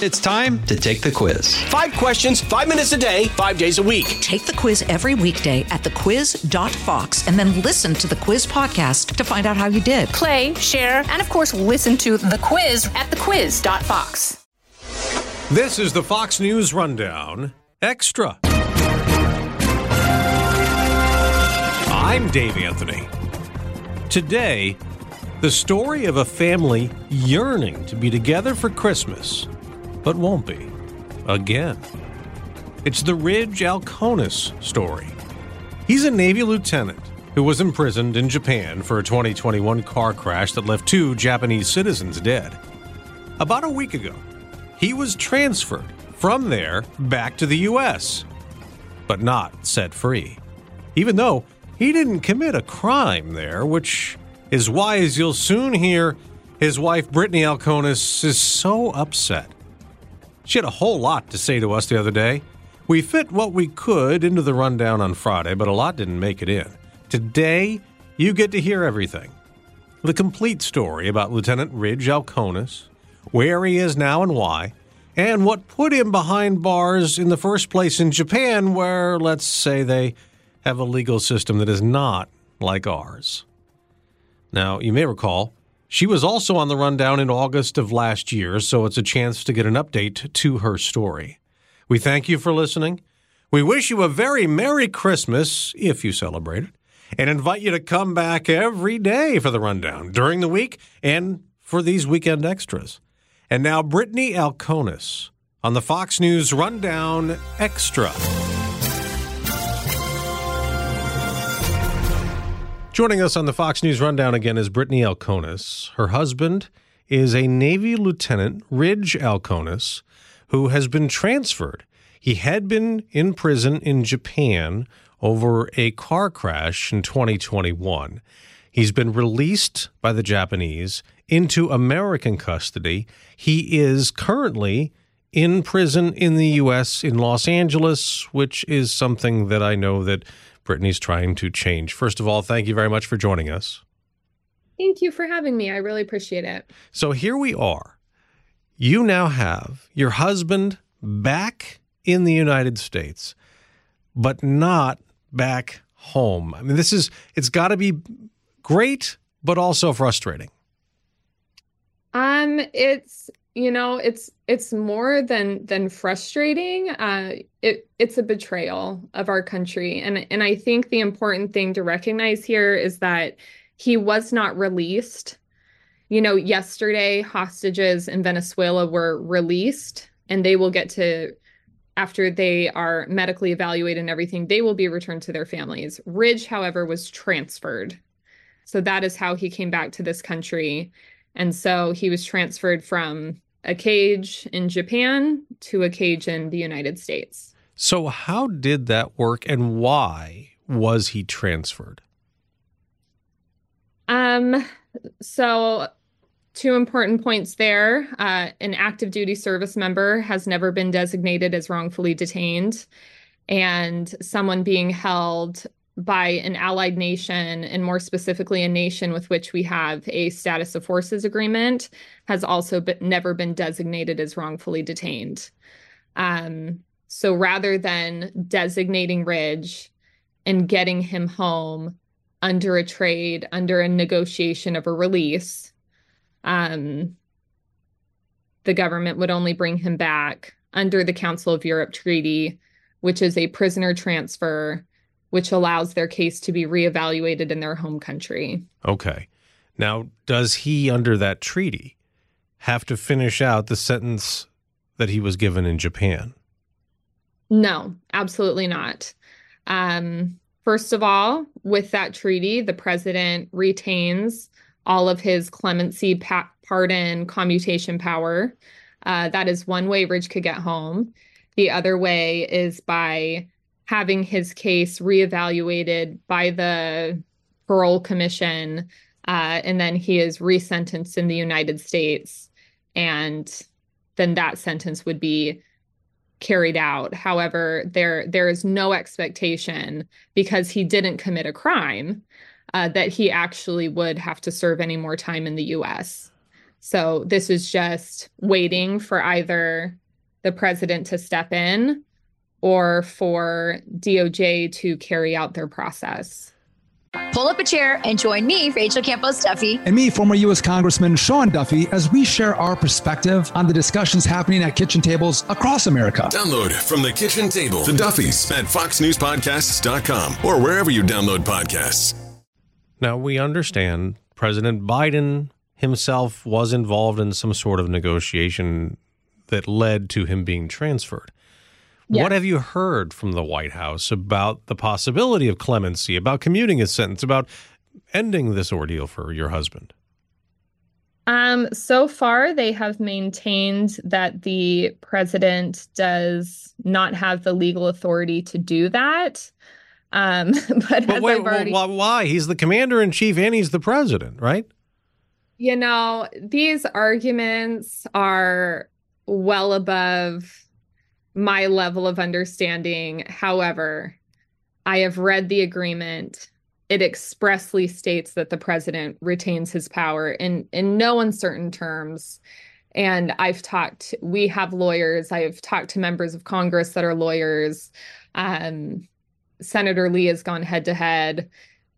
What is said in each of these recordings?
It's time to take the quiz. Five questions, five minutes a day, five days a week. Take the quiz every weekday at thequiz.fox and then listen to the quiz podcast to find out how you did. Play, share, and of course, listen to the quiz at thequiz.fox. This is the Fox News Rundown Extra. I'm Dave Anthony. Today, the story of a family yearning to be together for Christmas but won't be. Again. It's the Ridge Alkonis story. He's a Navy lieutenant who was imprisoned in Japan for a 2021 car crash that left two Japanese citizens dead. About a week ago, he was transferred from there back to the U.S., but not set free, even though he didn't commit a crime there, which is why, as you'll soon hear, his wife Brittany Alkonis is so upset. She had a whole lot to say to us the other day. We fit what we could into the rundown on Friday, but a lot didn't make it in. Today, you get to hear everything. The complete story about Lieutenant Ridge Alkonis, where he is now and why, and what put him behind bars in the first place in Japan, where, let's say, they have a legal system that is not like ours. Now, you may recall she was also on the rundown in August of last year, so it's a chance to get an update to her story. We thank you for listening. We wish you a very Merry Christmas, if you celebrate it, and invite you to come back every day for the rundown during the week and for these weekend extras. And now, Brittany Alkonis on the Fox News Rundown Extra. Joining us on the Fox News Rundown again is Brittany Alkonis. Her husband is a Navy Lieutenant, Ridge Alkonis, who has been transferred. He had been in prison in Japan over a car crash in 2021. He's been released by the Japanese into American custody. He is currently in prison in the U.S. in Los Angeles, which is something that I know that Brittany's trying to change. First of all, thank you very much for joining us. Thank you for having me. I really appreciate it. So here we are. You now have your husband back in the United States, but not back home. I mean, this is, it's got to be great, but also frustrating. Um, it's you know it's it's more than than frustrating uh it it's a betrayal of our country. And and i think the important thing to recognize here is that he was not released. You know yesterday hostages in venezuela were released and they will get to after they are medically evaluated and everything they will be returned to their families. Ridge however was transferred. So that is how he came back to this country. And so he was transferred from a cage in Japan to a cage in the United States. So, how did that work and why was he transferred? Um, so two important points there. Uh, an active duty service member has never been designated as wrongfully detained, and someone being held by an allied nation, and more specifically, a nation with which we have a status of forces agreement, has also been, never been designated as wrongfully detained. Um, so rather than designating Ridge and getting him home under a trade, under a negotiation of a release, um, the government would only bring him back under the Council of Europe Treaty, which is a prisoner transfer which allows their case to be reevaluated in their home country. Okay. Now, does he, under that treaty, have to finish out the sentence that he was given in Japan? No, absolutely not. Um, first of all, with that treaty, the president retains all of his clemency, pa- pardon, commutation power. Uh, that is one way Ridge could get home. The other way is by having his case reevaluated by the parole commission uh, and then he is resentenced in the united states and then that sentence would be carried out. However there there is no expectation because he didn't commit a crime uh, that he actually would have to serve any more time in the us So this is just waiting for either the president to step in or for DOJ to carry out their process. Pull up a chair and join me, Rachel Campos Duffy. And me, former U.S. Congressman Sean Duffy, as we share our perspective on the discussions happening at kitchen tables across America. Download from the kitchen table the Duffys at FoxNewsPodcasts.com or wherever you download podcasts. Now, we understand President Biden himself was involved in some sort of negotiation that led to him being transferred. What have you heard from the White House about the possibility of clemency, about commuting his sentence, about ending this ordeal for your husband? Um, so far, they have maintained that the president does not have the legal authority to do that. Um, but, But wait, already, why, why? He's the commander in chief and he's the president, right? you know, these arguments are well above my level of understanding. However, I have read the agreement. It expressly states that the president retains his power in in no uncertain terms. And I've talked, we have lawyers, I've talked to members of Congress that are lawyers. Um, Senator Lee has gone head to head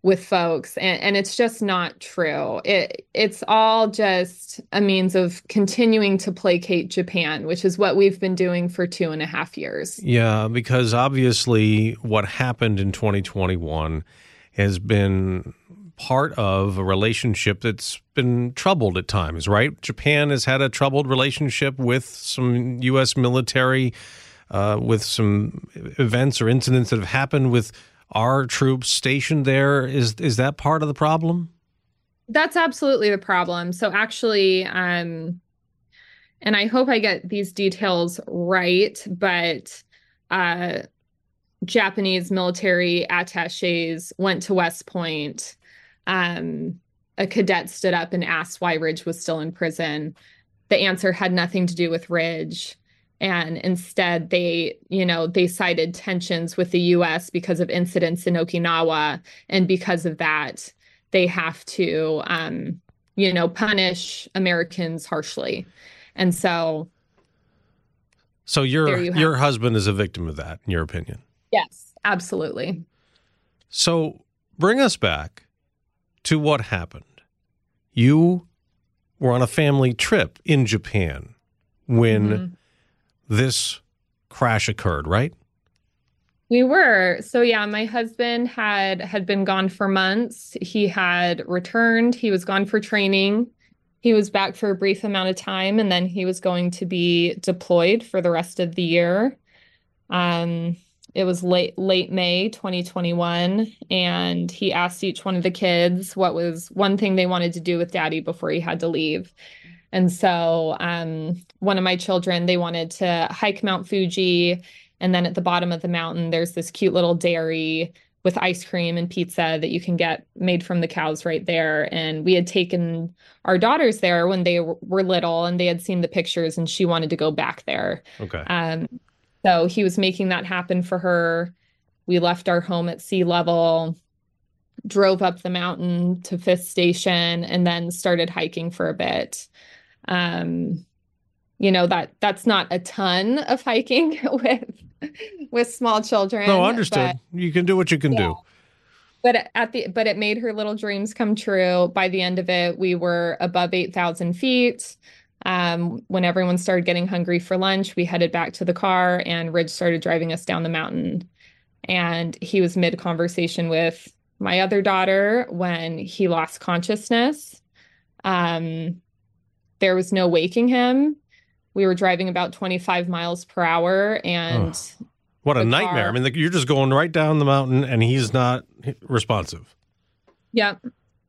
with folks and, and it's just not true it it's all just a means of continuing to placate japan which is what we've been doing for two and a half years Yeah, because obviously what happened in 2021 has been part of a relationship that's been troubled at times, right? Japan has had a troubled relationship with some U.S. military, uh, with some events or incidents that have happened with our troops stationed there. Is is that part of the problem? that's absolutely the problem so actually um and i hope i get these details right but uh japanese military attaches went to west point um a cadet stood up and asked why ridge was still in prison the answer had nothing to do with ridge and instead they you know they cited tensions with the us because of incidents in okinawa and because of that they have to um you know punish americans harshly and so So your you your husband is a victim of that, in your opinion. yes absolutely So bring us back to what happened. You were on a family trip in Japan when Mhm. This crash occurred, right? We were. So yeah, my husband had had been gone for months. He had returned. He was gone for training. He was back for a brief amount of time and then he was going to be deployed for the rest of the year. Um it was late late May 2021 and he asked each one of the kids what was one thing they wanted to do with daddy before he had to leave. And so um one of my children they wanted to hike Mount Fuji and then at the bottom of the mountain, there's this cute little dairy with ice cream and pizza that you can get made from the cows right there. And we had taken our daughters there when they were little and they had seen the pictures and she wanted to go back there. Okay. Um, so he was making that happen for her. We left our home at sea level, drove up the mountain to Fifth Station, and then started hiking for a bit. Um, you know that that's not a ton of hiking with with small children. no, understood. but- you can do what you can do. but at the but it made her little dreams come true by the end of it we were above 8000 feet um, when everyone started getting hungry for lunch we headed back to the car and ridge started driving us down the mountain and he was mid conversation with my other daughter when he lost consciousness um, there was no waking him we were driving about 25 miles per hour and What a nightmare. car. I mean, like, you're just going right down the mountain and he's not responsive. Yeah.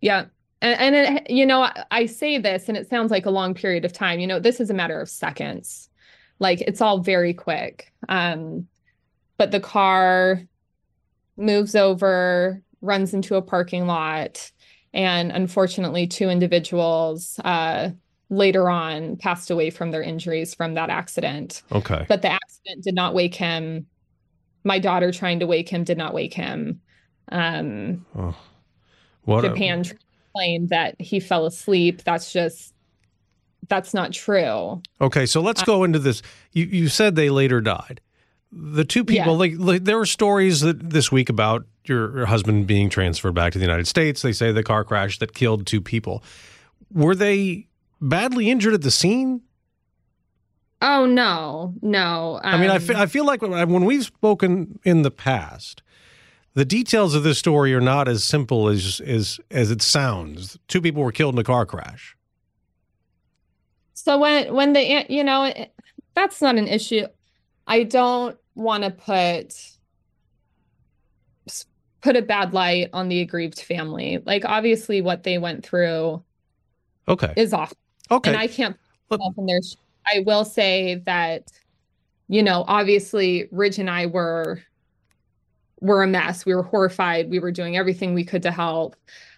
Yeah. And, and it, you know, I, I say this and it sounds like a long period of time. You know, this is a matter of seconds. Like it's all very quick. Um, but the car moves over, runs into a parking lot, and unfortunately, two individuals uh, later on passed away from their injuries from that accident. Okay. But the accident did not wake him. My daughter trying to wake him did not wake him. Um, What a- Japan claimed that he fell asleep. That's just that's not true. Okay, so let's go into this. You you said they later died. The two people, like, like there were stories that this week about your, your husband being transferred back to the United States. They say the car crash that killed two people. Were they badly injured at the scene? Oh no, no. I mean, I Um, fe- I feel like when, when we've spoken in the past, the details of this story are not as simple as as as it sounds. Two people were killed in a car crash. So when when the you know it- that's not an issue. I don't want to put put a bad light on the aggrieved family. Like obviously what they went through Okay. is awful. Okay. And I can't put myself in their I will say that you know, obviously Ridge and I were were a mess. We were horrified. We were doing everything we could to help.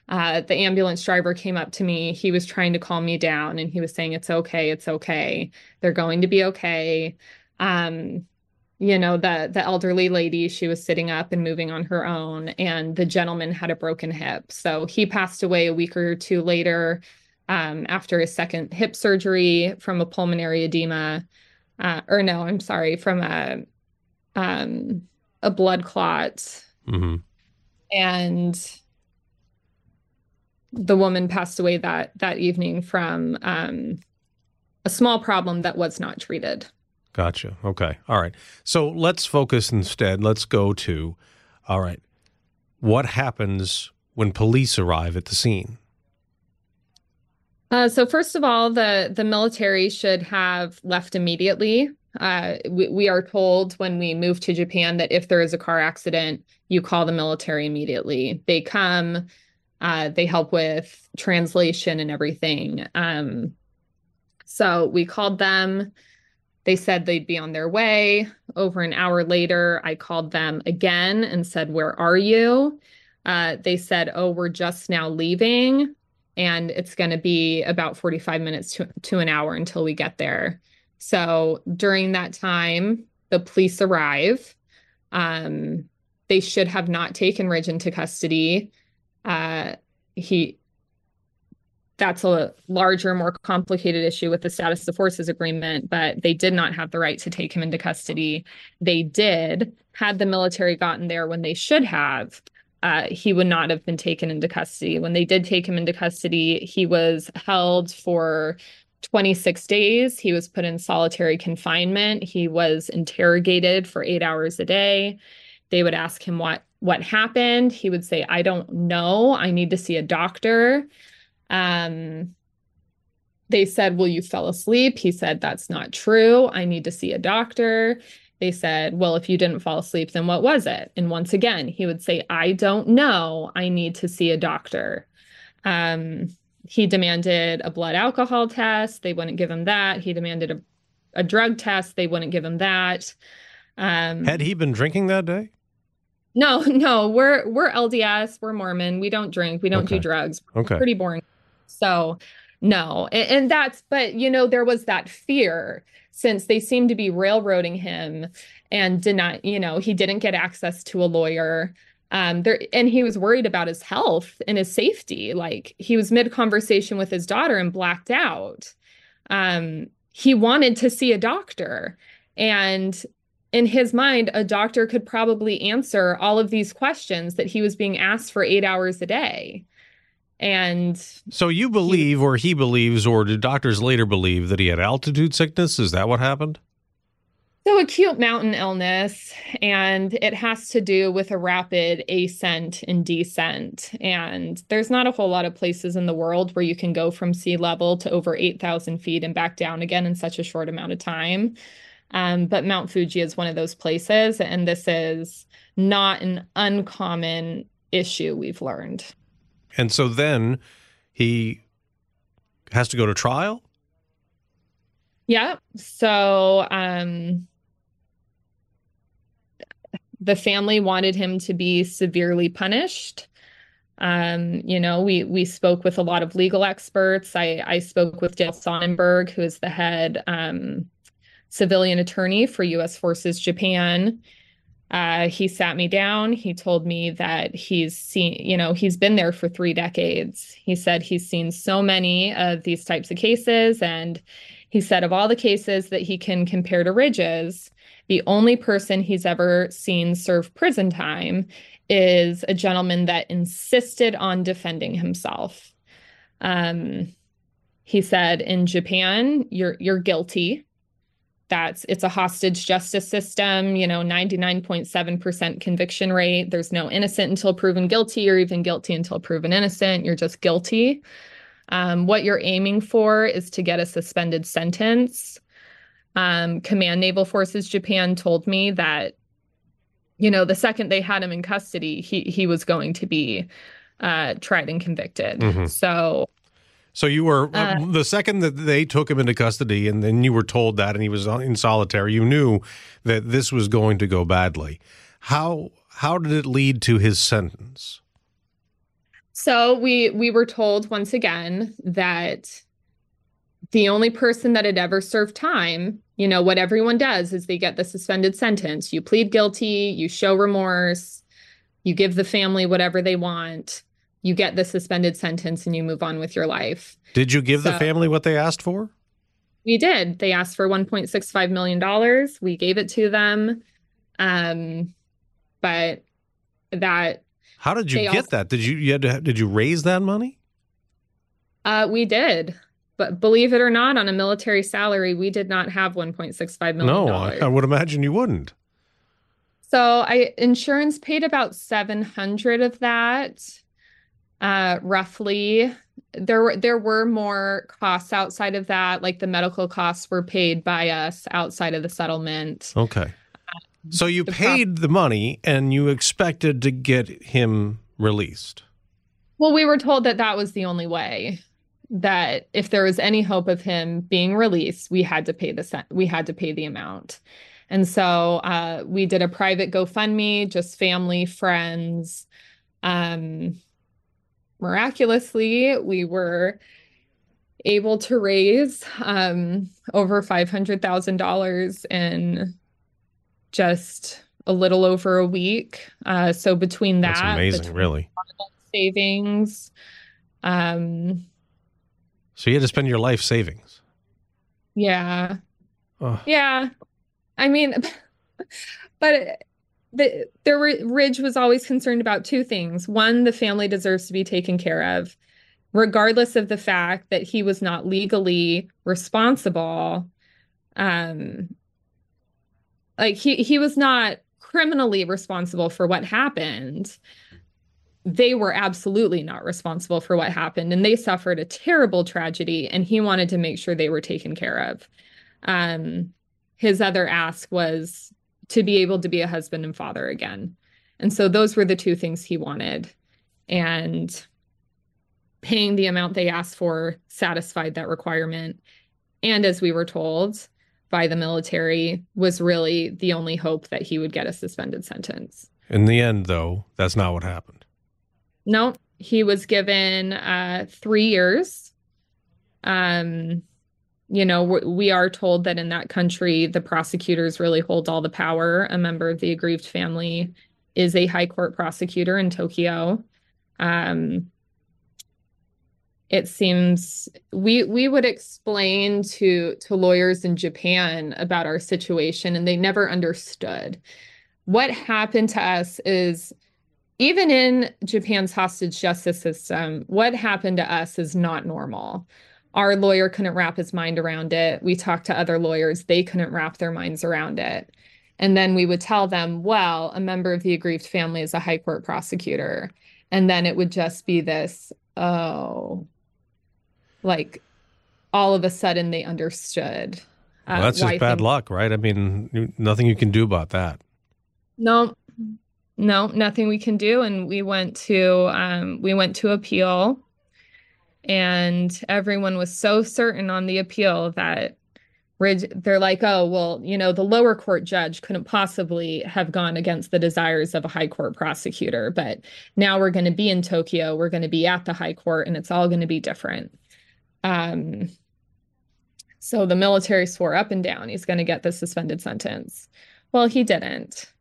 Uh, the ambulance driver came up to me. He was trying to calm me down and he was saying, It's okay, it's okay. They're going to be okay. Um, you know, the the elderly lady, she was sitting up and moving on her own, and the gentleman had a broken hip. So he passed away a week or two later um, after a second hip surgery from a pulmonary edema. Uh, or no, I'm sorry, from a um, a blood clot hmm and the woman passed away that that evening from um, a small problem that was not treated. Gotcha. Okay. All right. So let's focus instead. Let's go to, all right, what happens when police arrive at the scene? Uh, so first of all, the the military should have left immediately. Uh, we, we are told when we move to Japan that if there is a car accident, you call the military immediately. They come, uh, they help with translation and everything. Um, so we called them. They said they'd be on their way. Over an hour later, I called them again and said, Where are you? Uh, they said, Oh, we're just now leaving and it's going to be about 45 minutes to, to an hour until we get there. So during that time, the police arrive. Um, they should have not taken Ridge into custody. Uh, he that's a larger, more complicated issue with the status of forces agreement, but they did not have the right to take him into custody. They did, had the military gotten there when they should have, uh, he would not have been taken into custody. When they did take him into custody, he was held for 26 days. He was put in solitary confinement. He was interrogated for eight hours a day. They would ask him what what happened. He would say, "I don't know. I need to see a doctor." Um, they said, "Well, you fell asleep." He said, "That's not true. I need to see a doctor." They said, Well, if you didn't fall asleep, then what was it? And once again, he would say, I don't know. I need to see a doctor. Um, he demanded a blood alcohol test. They wouldn't give him that. He demanded a, a drug test. They wouldn't give him that. Um, Had he been drinking that day? no, no, we're we're LDS, we're Mormon. We don't drink, we don't Okay. do drugs. Okay. Pretty boring. So, no. And, and that's but you know there was that fear since they seemed to be railroading him and did not, you know, he didn't get access to a lawyer. Um there and he was worried about his health and his safety. Like he was mid conversation with his daughter and blacked out. Um he wanted to see a doctor and in his mind, a doctor could probably answer all of these questions that he was being asked for eight hours a day. And So you believe, or he believes, or do doctors later believe that he had altitude sickness? Is that what happened? so acute mountain illness, and it has to do with a rapid ascent and descent. And there's not a whole lot of places in the world where you can go from sea level to over 8,000 feet and back down again in such a short amount of time. Um, but Mount Fuji is one of those places, and this is not an uncommon issue we've learned. And so then he has to go to trial? Yeah. So um the family wanted him to be severely punished. Um, you know, we we spoke with a lot of legal experts. I I spoke with Dale Sonnenberg, who is the head um civilian attorney for US Forces Japan. Uh, he sat me down. He told me that he's seen, you know, he's been there for three decades. He said he's seen so many of these types of cases. And he said of all the cases that he can compare to Ridges, the only person he's ever seen serve prison time is a gentleman that insisted on defending himself. Um, he said in Japan, you're you're guilty that's it's a hostage justice system you know 99.7% conviction rate. There's no innocent until proven guilty or even guilty until proven innocent. You're just guilty. Um, what you're aiming for is to get a suspended sentence. Um, command naval forces japan told me that you know the second they had him in custody he he was going to be uh, tried and convicted. Mm-hmm. so so you were uh, uh, the second that they took him into custody, and then you were told that, and he was in solitary. You knew that this was going to go badly. How how did it lead to his sentence? So we we were told once again that the only person that had ever served time, you know, what everyone does is they get the suspended sentence. You plead guilty, you show remorse, you give the family whatever they want you get the suspended sentence and you move on with your life. Did you give so, the family what they asked for? We did. They asked for 1.65 million dollars. We gave it to them. Um but that How did you get also, that? Did you you had to did you raise that money? Uh we did. But believe it or not, on a military salary, we did not have $1.65 million. No, I, I would imagine you wouldn't. So I insurance paid about 700 of that uh, roughly. There were there were more costs outside of that, like the medical costs were paid by us outside of the settlement. Okay. So you the paid the money and you expected to get him released. Well, we were told that that was the only way. That if there was any hope of him being released, we had to pay the we had to pay the amount. And so uh, we did a private GoFundMe, just family, friends, um, miraculously, we were able to raise um, over $500,000 in just a little over a week. Uh, so between that, That's amazing, really. Savings. Um, so you had to spend your life savings. Yeah. Oh. Yeah. I mean, but the, there were Ridge was always concerned about two things. One, the family deserves to be taken care of, regardless of the fact that he was not legally responsible. Um, like he he was not criminally responsible for what happened. They were absolutely not responsible for what happened, and they suffered a terrible tragedy. And he wanted to make sure they were taken care of. Um, his other ask was to be able to be a husband and father again. And so those were the two things he wanted. And paying the amount they asked for satisfied that requirement. And as we were told by the military, was really the only hope that he would get a suspended sentence. In the end, though, that's not what happened. No, he was given uh, three years. Um, you know, we are told that in that country, the prosecutors really hold all the power. A member of the aggrieved family is a high court prosecutor in Tokyo. Um, it seems we we would explain to to lawyers in Japan about our situation, and they never understood. What happened to us is even in Japan's hostage justice system, what happened to us is not normal our lawyer couldn't wrap his mind around it. We talked to other lawyers, they couldn't wrap their minds around it. And then we would tell them, well, a member of the aggrieved family is a high court prosecutor. And then it would just be this, oh, like all of a sudden they understood. Uh, well, that's just bad luck, right? I mean, nothing you can do about that. No, no, nothing we can do. And we went to um, we went to appeal and everyone was so certain on the appeal that they're like, oh, well, you know, the lower court judge couldn't possibly have gone against the desires of a high court prosecutor. But now we're going to be in Tokyo, we're going to be at the high court, and it's all going to be different. Um, so the military swore up and down he's going to get the suspended sentence. Well, he didn't.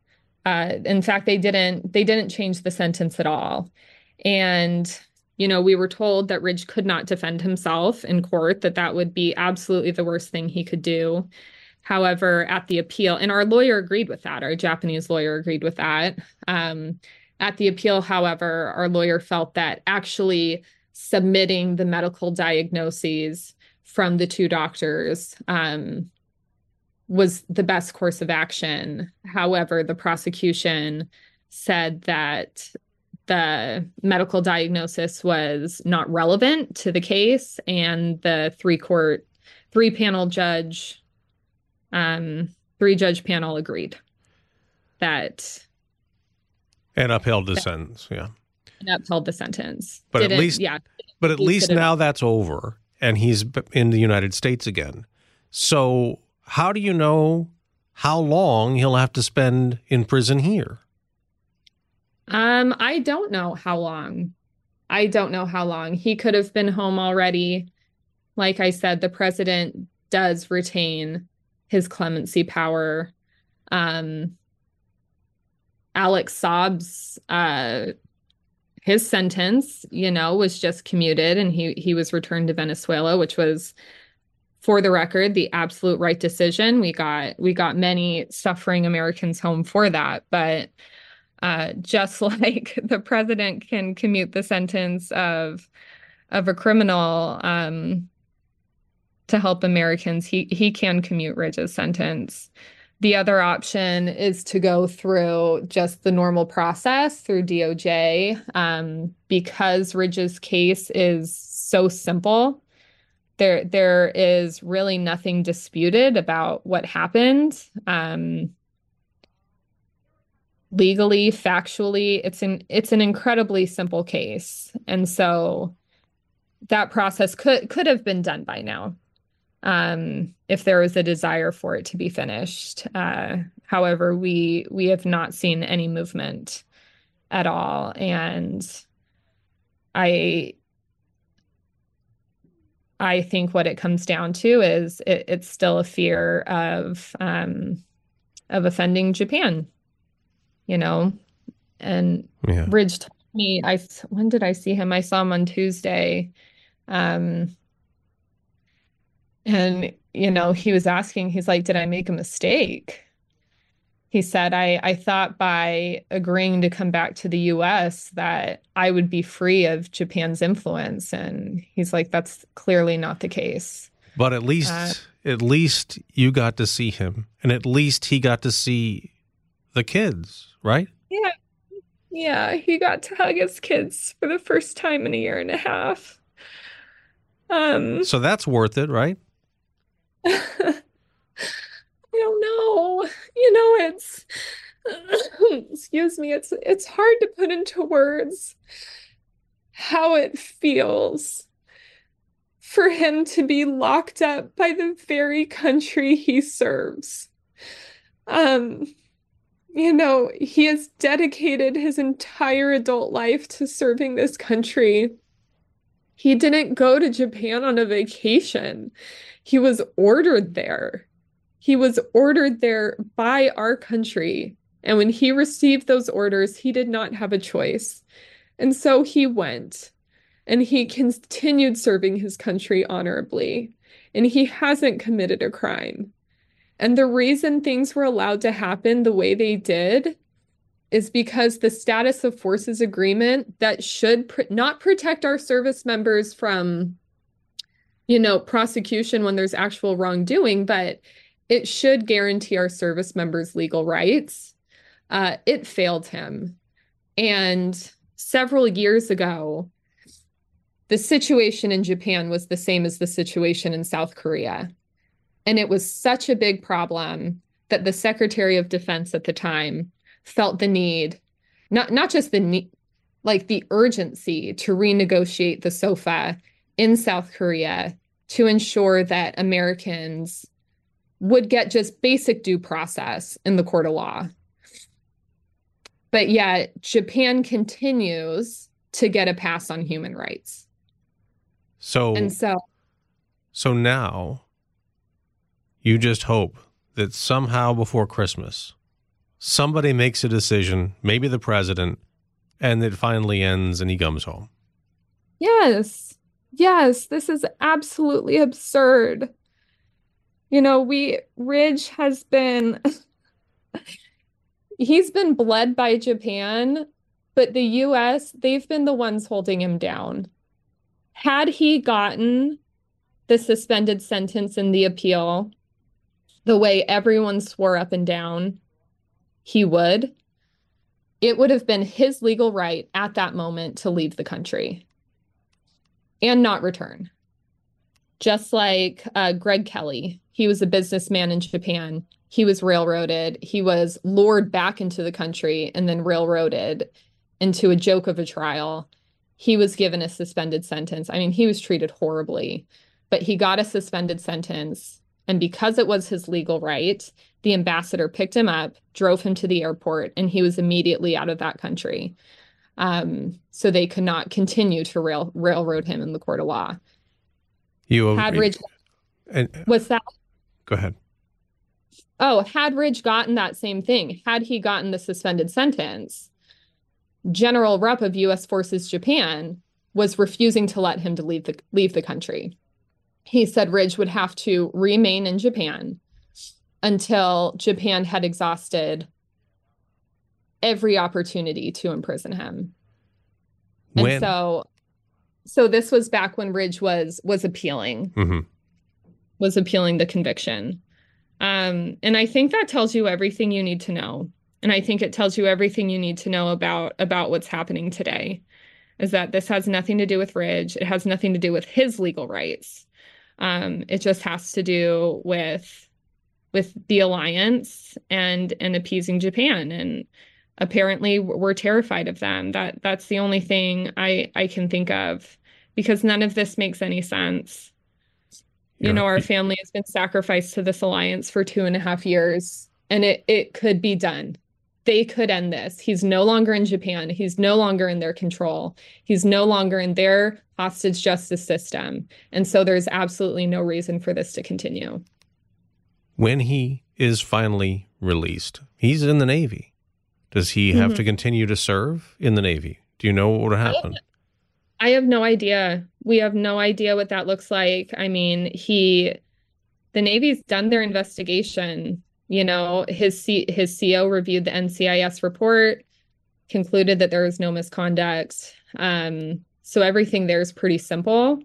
Uh, in fact, they didn't they didn't change the sentence at all. And you know, we were told that Ridge could not defend himself in court, that that would be absolutely the worst thing he could do. However, at the appeal, and our lawyer agreed with that, our Japanese lawyer agreed with that. Um, at the appeal, however, our lawyer felt that actually submitting the medical diagnoses from the two doctors um, was the best course of action. However, the prosecution said that the medical diagnosis was not relevant to the case, and the three court, three panel judge, um, three judge panel agreed that and upheld the sentence. Yeah, and upheld the sentence. But Didn't, at least, yeah. But at least now that's over, and he's in the United States again. So, how do you know how long he'll have to spend in prison here? Um, I don't know how long. I don't know how long. He could have been home already. Like I said, the president does retain his clemency power. Um, Alex Saab's uh, his sentence, you know, was just commuted and he he was returned to Venezuela, which was for the record the absolute right decision. We got we got many suffering Americans home for that, but uh, just like the president can commute the sentence of of a criminal um, to help Americans, he he can commute Ridge's sentence. The other option is to go through just the normal process through DOJ um, because Ridge's case is so simple. There, there is really nothing disputed about what happened. Um, legally, factually, it's an it's an incredibly simple case, and so that process could could have been done by now um, if there was a desire for it to be finished. Uh, however, we we have not seen any movement at all, and I I think what it comes down to is it, it's still a fear of um, of offending Japan you know. And yeah. Ridge told me I when did I see him? I saw him on Tuesday. Um and you know, he was asking, he's like, Did I make a mistake? He said, I, I thought by agreeing to come back to the US that I would be free of Japan's influence. And he's like, That's clearly not the case. But at least uh, at least you got to see him. And at least he got to see the kids right? Yeah. Yeah, he got to hug his kids for the first time in a year and a half. Um So that's worth it, right? I don't know. You know, it's excuse me, it's it's hard to put into words how it feels for him to be locked up by the very country he serves. Um you know, he has dedicated his entire adult life to serving this country. He didn't go to Japan on a vacation. He was ordered there. He was ordered there by our country. And when he received those orders, he did not have a choice. And so he went and he continued serving his country honorably. And he hasn't committed a crime. And the reason things were allowed to happen the way they did is because the status of forces agreement that should pr- not protect our service members from you know prosecution when there's actual wrongdoing but it should guarantee our service members legal rights. Uh, it failed him. And several years ago the situation in japan was the same as the situation in south korea and it was such a big problem that the Secretary of Defense at the time felt the need, not not just the need, like the urgency to renegotiate the SOFA in South Korea to ensure that Americans would get just basic due process in the court of law. But yet, Japan continues to get a pass on human rights. So, and so, so now you just hope that somehow before Christmas, somebody makes a decision, maybe the president, and it finally ends and he comes home. Yes. Yes, this is absolutely absurd. You know, we Ridge has been he's been bled by Japan, but the US, they've been the ones holding him down. Had he gotten the suspended sentence in the appeal the way everyone swore up and down he would, it would have been his legal right at that moment to leave the country and not return. Just like uh, Greg Kelly, he was a businessman in Japan. He was railroaded. He was lured back into the country and then railroaded into a joke of a trial. He was given a suspended sentence. I mean, he was treated horribly, but he got a suspended sentence. And because it was his legal right, the ambassador picked him up, drove him to the airport, and he was immediately out of that country. Um, so they could not continue to rail railroad him in the court of law. You had Ridge. And, what's that? Go ahead. Oh, had Ridge gotten that same thing, had he gotten the suspended sentence, General Rupp of U.S. Forces Japan was refusing to let him to leave the leave the country. He said Ridge would have to remain in Japan until Japan had exhausted every opportunity to imprison him. And When? so so this was back when Ridge was was appealing hmm was appealing the conviction. Um, and I think that tells you everything you need to know. And I think it tells you everything you need to know about about what's happening today. Is that this has nothing to do with Ridge. It has nothing to do with his legal rights. Um, it just has to do with with the alliance and and appeasing Japan. And apparently we're terrified of them. That that's the only thing I I can think of because none of this makes any sense. You Yeah. know, our family has been sacrificed to this alliance for two and a half years, and it it could be done. They could end this. He's no longer in Japan. He's no longer in their control. He's no longer in their hostage justice system. And so there's absolutely no reason for this to continue. When he is finally released, he's in the Navy. Does he have Mhm. to continue to serve in the Navy? Do you know what would happen? I have no idea. We have no idea what that looks like. I mean, he, the Navy's done their investigation. You know, his C, his CO reviewed the NCIS report, concluded that there was no misconduct. Um, so everything there is pretty simple.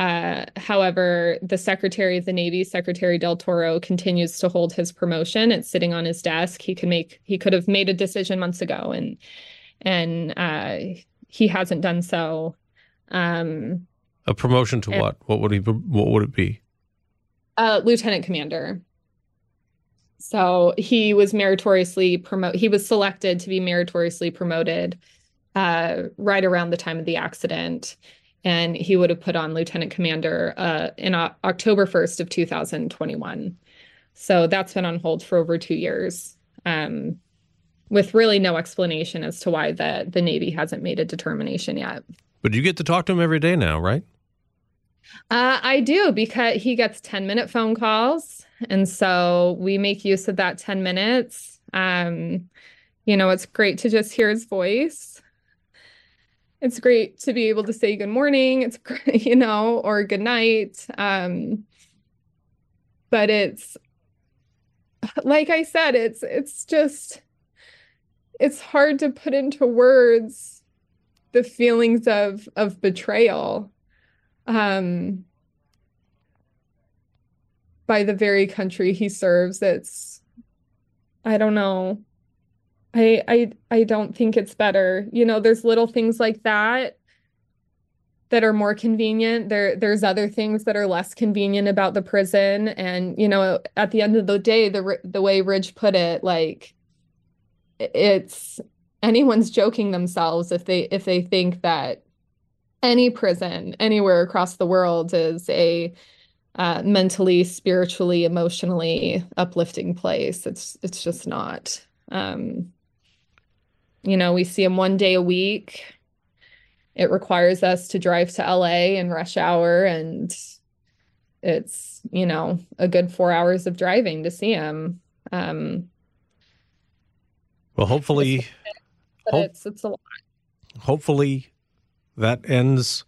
Uh, however, the Secretary of the Navy, Secretary Del Toro, continues to hold his promotion. It's sitting on his desk. He could make he could have made a decision months ago, and and uh, he hasn't done so. Um, A promotion to And- what? What would he? What would it be? uh, lieutenant commander. So he was meritoriously promote. He was selected to be meritoriously promoted uh, right around the time of the accident, and he would have put on lieutenant commander uh, in O- October first of two thousand twenty-one. So that's been on hold for over two years, um, with really no explanation as to why the the Navy hasn't made a determination yet. But you get to talk to him every day now, right? Uh, I do because he gets 10 minute phone calls. And so we make use of that 10 minutes. Um, you know, it's great to just hear his voice. It's great to be able to say good morning. It's great, you know, or good night. Um, but it's like I said, it's it's just it's hard to put into words the feelings of of betrayal um by the very country he serves it's i don't know. I i i don't think it's better. You know there's little things like that that are more convenient. There there's other things that are less convenient about the prison. And you know at the end of the day the the way ridge put it like it's anyone's joking themselves if they if they think that any prison anywhere across the world is a uh, mentally, spiritually, emotionally uplifting place. It's it's just not. Um, you know, we see them one day a week. It requires us to drive to LA in rush hour, and it's you know a good four hours of driving to see him. Um, Well, hopefully, but hope- it's it's a lot. hopefully that ends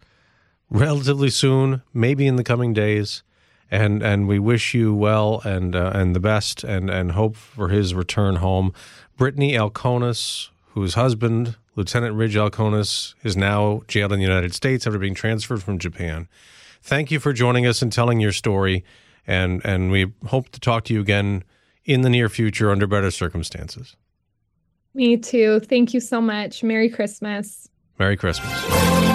relatively soon, maybe in the coming days. And and we wish you well and uh, and the best and and hope for his return home. Brittany Alkonis, whose husband Lieutenant Ridge Alkonis is now jailed in the United States after being transferred from Japan. Thank you for joining us and telling your story, and and we hope to talk to you again in the near future under better circumstances. Me too. Thank you so much. Merry Christmas. Merry Christmas.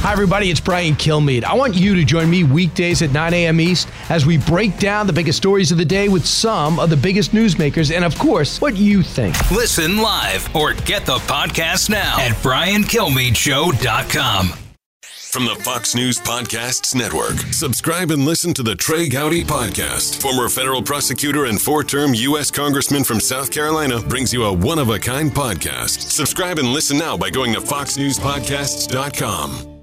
Hi, everybody. It's Brian Kilmeade. I want you to join me weekdays at 9 a.m. East as we break down the biggest stories of the day with some of the biggest newsmakers and, of course, what you think. Listen live or get the podcast now at briankilmeadeshow.com. From the Fox News Podcasts Network, subscribe and listen to the Trey Gowdy Podcast. Former federal prosecutor and four term U.S. Congressman from South Carolina brings you a one of a kind podcast. Subscribe and listen now by going to foxnewspodcasts.com.